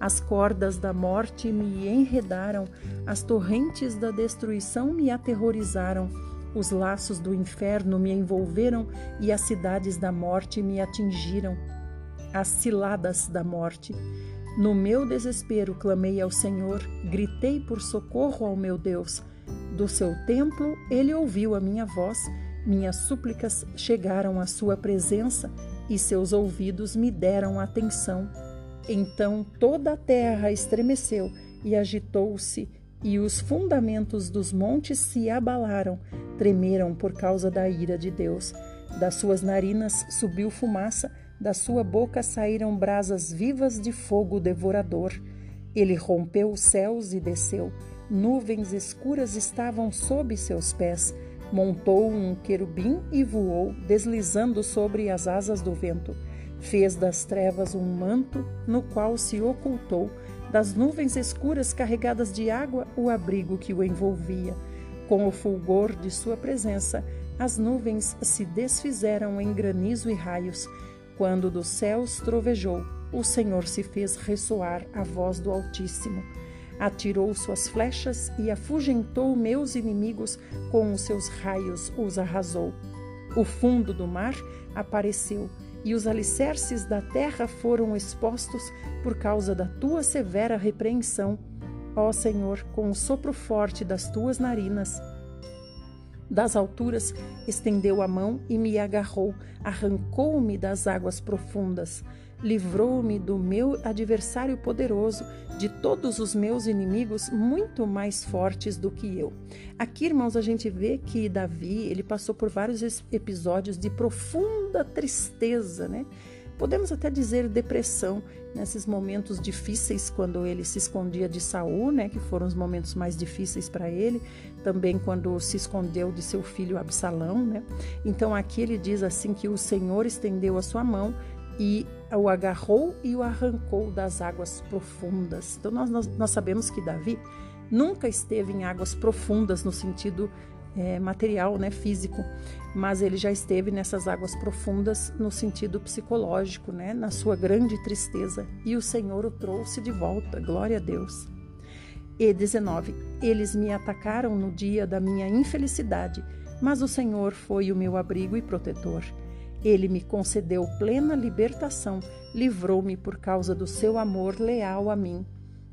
As cordas da morte me enredaram, as torrentes da destruição me aterrorizaram, os laços do inferno me envolveram e as cidades da morte me atingiram. As ciladas da morte. No meu desespero clamei ao Senhor, gritei por socorro ao meu Deus. Do seu templo ele ouviu a minha voz, minhas súplicas chegaram à sua presença e seus ouvidos me deram atenção. Então toda a terra estremeceu e agitou-se, e os fundamentos dos montes se abalaram, tremeram por causa da ira de Deus. Das suas narinas subiu fumaça, da sua boca saíram brasas vivas de fogo devorador. Ele rompeu os céus e desceu. Nuvens escuras estavam sob seus pés. Montou um querubim e voou, deslizando sobre as asas do vento. Fez das trevas um manto no qual se ocultou, das nuvens escuras carregadas de água, o abrigo que o envolvia. Com o fulgor de sua presença, as nuvens se desfizeram em granizo e raios. Quando dos céus trovejou, o Senhor se fez ressoar a voz do Altíssimo. Atirou suas flechas e afugentou meus inimigos, com os seus raios os arrasou. O fundo do mar apareceu e os alicerces da terra foram expostos por causa da tua severa repreensão, ó Senhor, com o sopro forte das tuas narinas. Das alturas estendeu a mão e me agarrou, arrancou-me das águas profundas livrou-me do meu adversário poderoso, de todos os meus inimigos muito mais fortes do que eu. Aqui, irmãos, a gente vê que Davi, ele passou por vários episódios de profunda tristeza, né? Podemos até dizer depressão nesses momentos difíceis quando ele se escondia de Saul, né, que foram os momentos mais difíceis para ele, também quando se escondeu de seu filho Absalão, né? Então aqui ele diz assim que o Senhor estendeu a sua mão e o agarrou e o arrancou das águas profundas. Então, nós, nós, nós sabemos que Davi nunca esteve em águas profundas no sentido é, material, né, físico, mas ele já esteve nessas águas profundas no sentido psicológico, né, na sua grande tristeza, e o Senhor o trouxe de volta. Glória a Deus. E 19. Eles me atacaram no dia da minha infelicidade, mas o Senhor foi o meu abrigo e protetor. Ele me concedeu plena libertação, livrou-me por causa do seu amor leal a mim.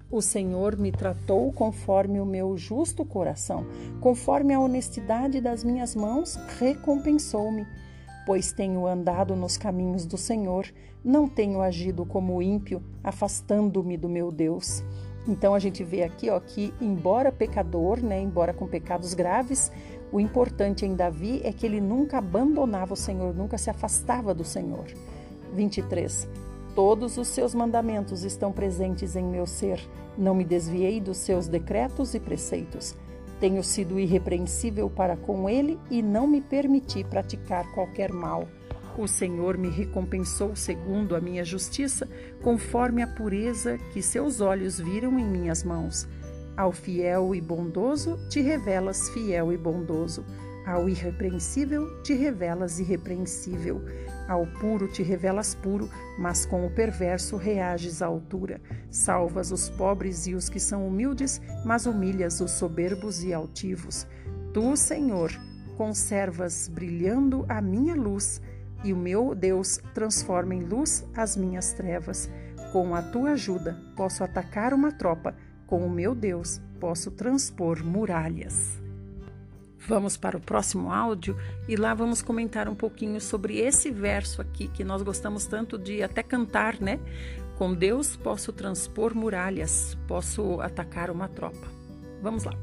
O Senhor me tratou conforme o meu justo coração, conforme a honestidade das minhas mãos, recompensou-me. Pois tenho andado nos caminhos do Senhor, não tenho agido como ímpio, afastando-me do meu Deus. Então a gente vê aqui ó, que, embora pecador, né, embora com pecados graves, o importante em Davi é que ele nunca abandonava o Senhor, nunca se afastava do Senhor. 23. Todos os seus mandamentos estão presentes em meu ser. Não me desviei dos seus decretos e preceitos. Tenho sido irrepreensível para com ele e não me permiti praticar qualquer mal. O Senhor me recompensou segundo a minha justiça, conforme a pureza que seus olhos viram em minhas mãos. Ao fiel e bondoso te revelas fiel e bondoso. Ao irrepreensível te revelas irrepreensível. Ao puro te revelas puro, mas com o perverso reages à altura. Salvas os pobres e os que são humildes, mas humilhas os soberbos e altivos. Tu, Senhor, conservas brilhando a minha luz, e o meu Deus transforma em luz as minhas trevas. Com a tua ajuda, posso atacar uma tropa, com o meu Deus, posso transpor muralhas. Vamos para o próximo áudio e lá vamos comentar um pouquinho sobre esse verso aqui que nós gostamos tanto de até cantar, né? Com Deus posso transpor muralhas, posso atacar uma tropa. Vamos lá.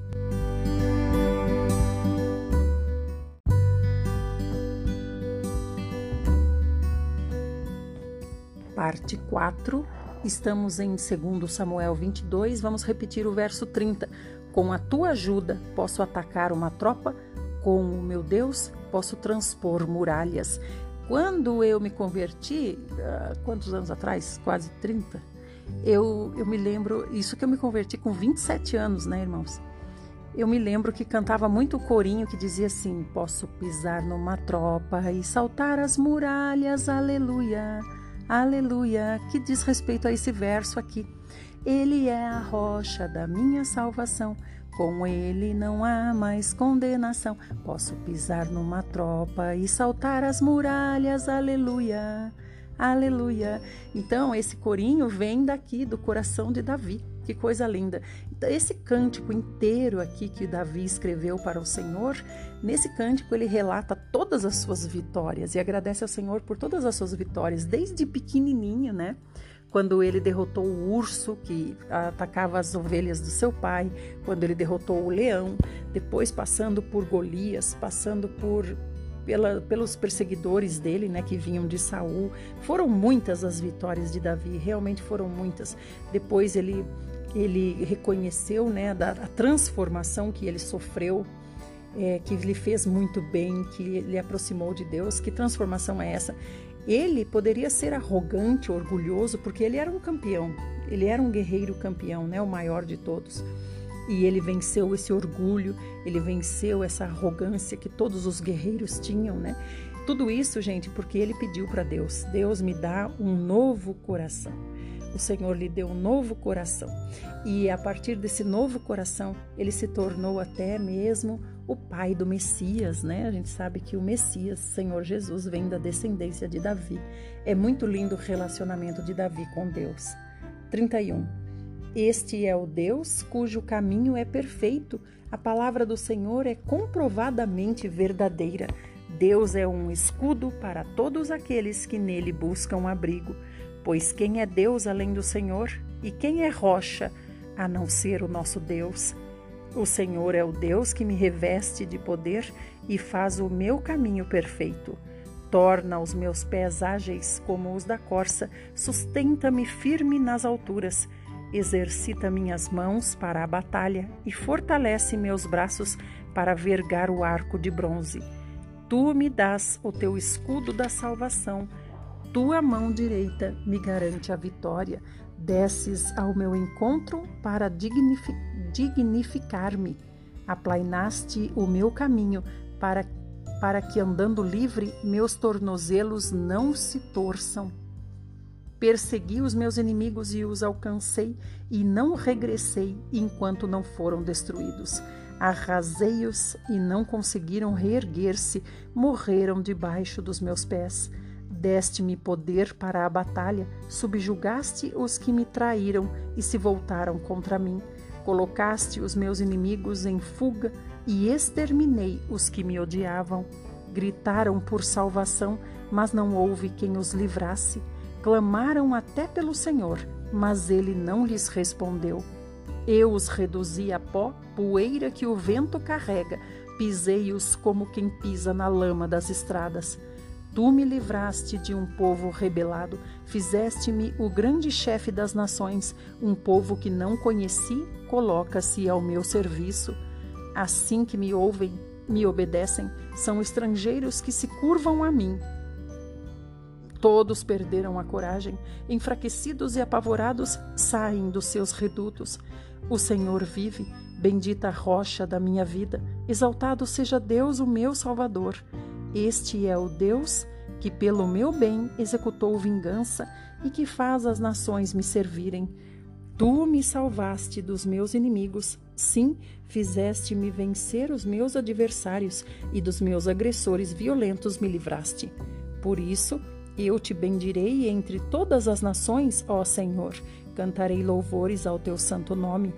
Parte 4. Estamos em 2 Samuel 22, vamos repetir o verso 30. Com a tua ajuda, posso atacar uma tropa, com o meu Deus, posso transpor muralhas. Quando eu me converti, uh, quantos anos atrás? Quase 30. Eu, eu me lembro, isso que eu me converti com 27 anos, né, irmãos? Eu me lembro que cantava muito o corinho que dizia assim: Posso pisar numa tropa e saltar as muralhas, aleluia, aleluia, que diz respeito a esse verso aqui. Ele é a rocha da minha salvação. Com ele não há mais condenação. Posso pisar numa tropa e saltar as muralhas. Aleluia. Aleluia. Então, esse corinho vem daqui do coração de Davi. Que coisa linda. Então, esse cântico inteiro aqui que Davi escreveu para o Senhor, nesse cântico ele relata todas as suas vitórias e agradece ao Senhor por todas as suas vitórias, desde pequenininho, né? quando ele derrotou o urso que atacava as ovelhas do seu pai, quando ele derrotou o leão, depois passando por Golias, passando por pela, pelos perseguidores dele, né, que vinham de Saul. Foram muitas as vitórias de Davi, realmente foram muitas. Depois ele ele reconheceu, né, da a transformação que ele sofreu é, que lhe fez muito bem, que lhe aproximou de Deus. Que transformação é essa? Ele poderia ser arrogante, orgulhoso, porque ele era um campeão, ele era um guerreiro campeão, né, o maior de todos. E ele venceu esse orgulho, ele venceu essa arrogância que todos os guerreiros tinham, né? Tudo isso, gente, porque ele pediu para Deus: Deus me dá um novo coração. O Senhor lhe deu um novo coração. E a partir desse novo coração, ele se tornou até mesmo o pai do Messias, né? A gente sabe que o Messias, Senhor Jesus, vem da descendência de Davi. É muito lindo o relacionamento de Davi com Deus. 31. Este é o Deus cujo caminho é perfeito. A palavra do Senhor é comprovadamente verdadeira. Deus é um escudo para todos aqueles que nele buscam abrigo. Pois quem é Deus além do Senhor? E quem é rocha a não ser o nosso Deus? O Senhor é o Deus que me reveste de poder e faz o meu caminho perfeito. Torna os meus pés ágeis como os da corça, sustenta-me firme nas alturas, exercita minhas mãos para a batalha e fortalece meus braços para vergar o arco de bronze. Tu me dás o teu escudo da salvação, tua mão direita me garante a vitória desces ao meu encontro para dignificar-me. Aplainaste o meu caminho para, para que, andando livre, meus tornozelos não se torçam. Persegui os meus inimigos e os alcancei, e não regressei enquanto não foram destruídos. Arrasei-os e não conseguiram reerguer-se, morreram debaixo dos meus pés. Deste-me poder para a batalha, subjugaste os que me traíram e se voltaram contra mim. Colocaste os meus inimigos em fuga e exterminei os que me odiavam. Gritaram por salvação, mas não houve quem os livrasse. Clamaram até pelo Senhor, mas ele não lhes respondeu. Eu os reduzi a pó, poeira que o vento carrega, pisei-os como quem pisa na lama das estradas. Tu me livraste de um povo rebelado, fizeste-me o grande chefe das nações, um povo que não conheci, coloca-se ao meu serviço. Assim que me ouvem, me obedecem, são estrangeiros que se curvam a mim. Todos perderam a coragem, enfraquecidos e apavorados, saem dos seus redutos. O Senhor vive, bendita rocha da minha vida, exaltado seja Deus, o meu Salvador. Este é o Deus que, pelo meu bem, executou vingança e que faz as nações me servirem. Tu me salvaste dos meus inimigos, sim, fizeste-me vencer os meus adversários e dos meus agressores violentos me livraste. Por isso, eu te bendirei entre todas as nações, ó Senhor. Cantarei louvores ao teu santo nome.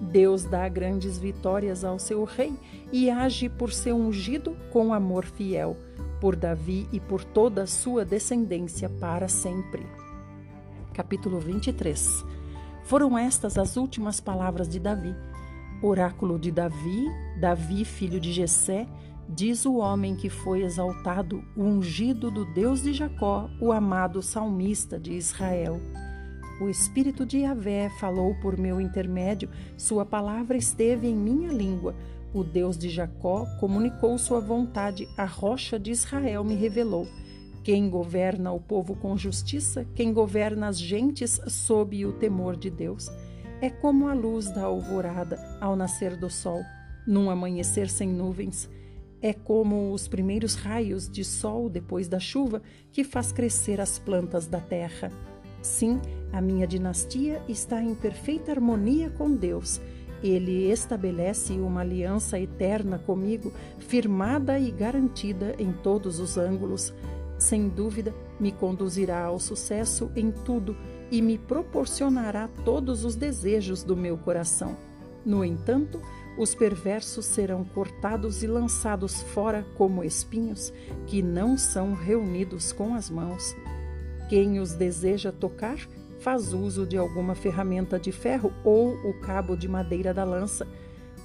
Deus dá grandes vitórias ao seu rei e age por seu ungido com amor fiel, por Davi e por toda a sua descendência para sempre. Capítulo 23 Foram estas as últimas palavras de Davi. Oráculo de Davi, Davi, filho de Jessé, diz o homem que foi exaltado, o ungido do Deus de Jacó, o amado salmista de Israel. O Espírito de Yahvé falou por meu intermédio, sua palavra esteve em minha língua. O Deus de Jacó comunicou sua vontade, a rocha de Israel me revelou. Quem governa o povo com justiça, quem governa as gentes sob o temor de Deus. É como a luz da alvorada ao nascer do sol, num amanhecer sem nuvens. É como os primeiros raios de sol depois da chuva que faz crescer as plantas da terra. Sim, a minha dinastia está em perfeita harmonia com Deus. Ele estabelece uma aliança eterna comigo, firmada e garantida em todos os ângulos. Sem dúvida, me conduzirá ao sucesso em tudo e me proporcionará todos os desejos do meu coração. No entanto, os perversos serão cortados e lançados fora como espinhos que não são reunidos com as mãos. Quem os deseja tocar faz uso de alguma ferramenta de ferro ou o cabo de madeira da lança.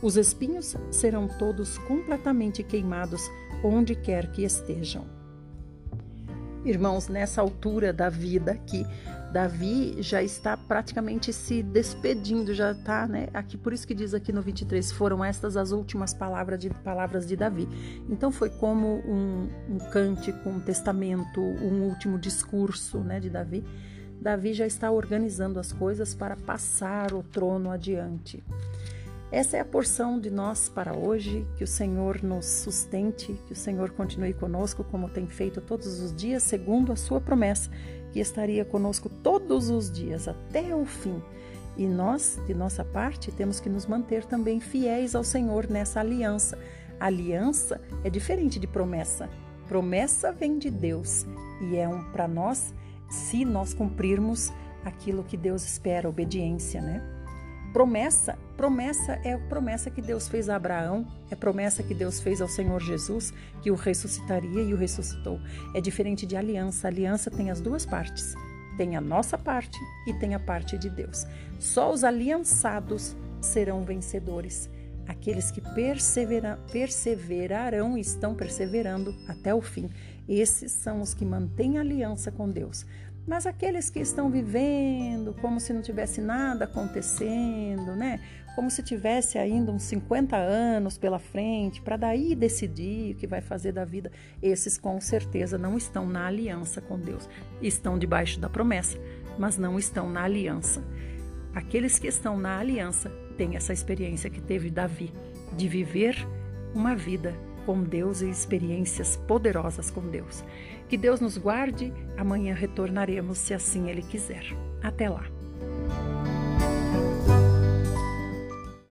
Os espinhos serão todos completamente queimados onde quer que estejam. Irmãos, nessa altura da vida aqui, Davi já está praticamente se despedindo, já está, né? Aqui por isso que diz aqui no 23, foram estas as últimas palavras de palavras de Davi. Então foi como um, um cântico, um testamento, um último discurso, né, de Davi. Davi já está organizando as coisas para passar o trono adiante. Essa é a porção de nós para hoje. Que o Senhor nos sustente, que o Senhor continue conosco, como tem feito todos os dias, segundo a sua promessa, que estaria conosco todos os dias até o fim. E nós, de nossa parte, temos que nos manter também fiéis ao Senhor nessa aliança. aliança é diferente de promessa. Promessa vem de Deus e é um para nós se nós cumprirmos aquilo que Deus espera, obediência, né? Promessa, promessa é a promessa que Deus fez a Abraão, é promessa que Deus fez ao Senhor Jesus, que o ressuscitaria e o ressuscitou. É diferente de aliança. A aliança tem as duas partes. Tem a nossa parte e tem a parte de Deus. Só os aliançados serão vencedores. Aqueles que persevera, perseverarão e estão perseverando até o fim. Esses são os que mantêm aliança com Deus. Mas aqueles que estão vivendo como se não tivesse nada acontecendo, né? Como se tivesse ainda uns 50 anos pela frente, para daí decidir o que vai fazer da vida, esses com certeza não estão na aliança com Deus. Estão debaixo da promessa, mas não estão na aliança. Aqueles que estão na aliança têm essa experiência que teve Davi de viver uma vida com Deus e experiências poderosas com Deus. Que Deus nos guarde. Amanhã retornaremos, se assim Ele quiser. Até lá.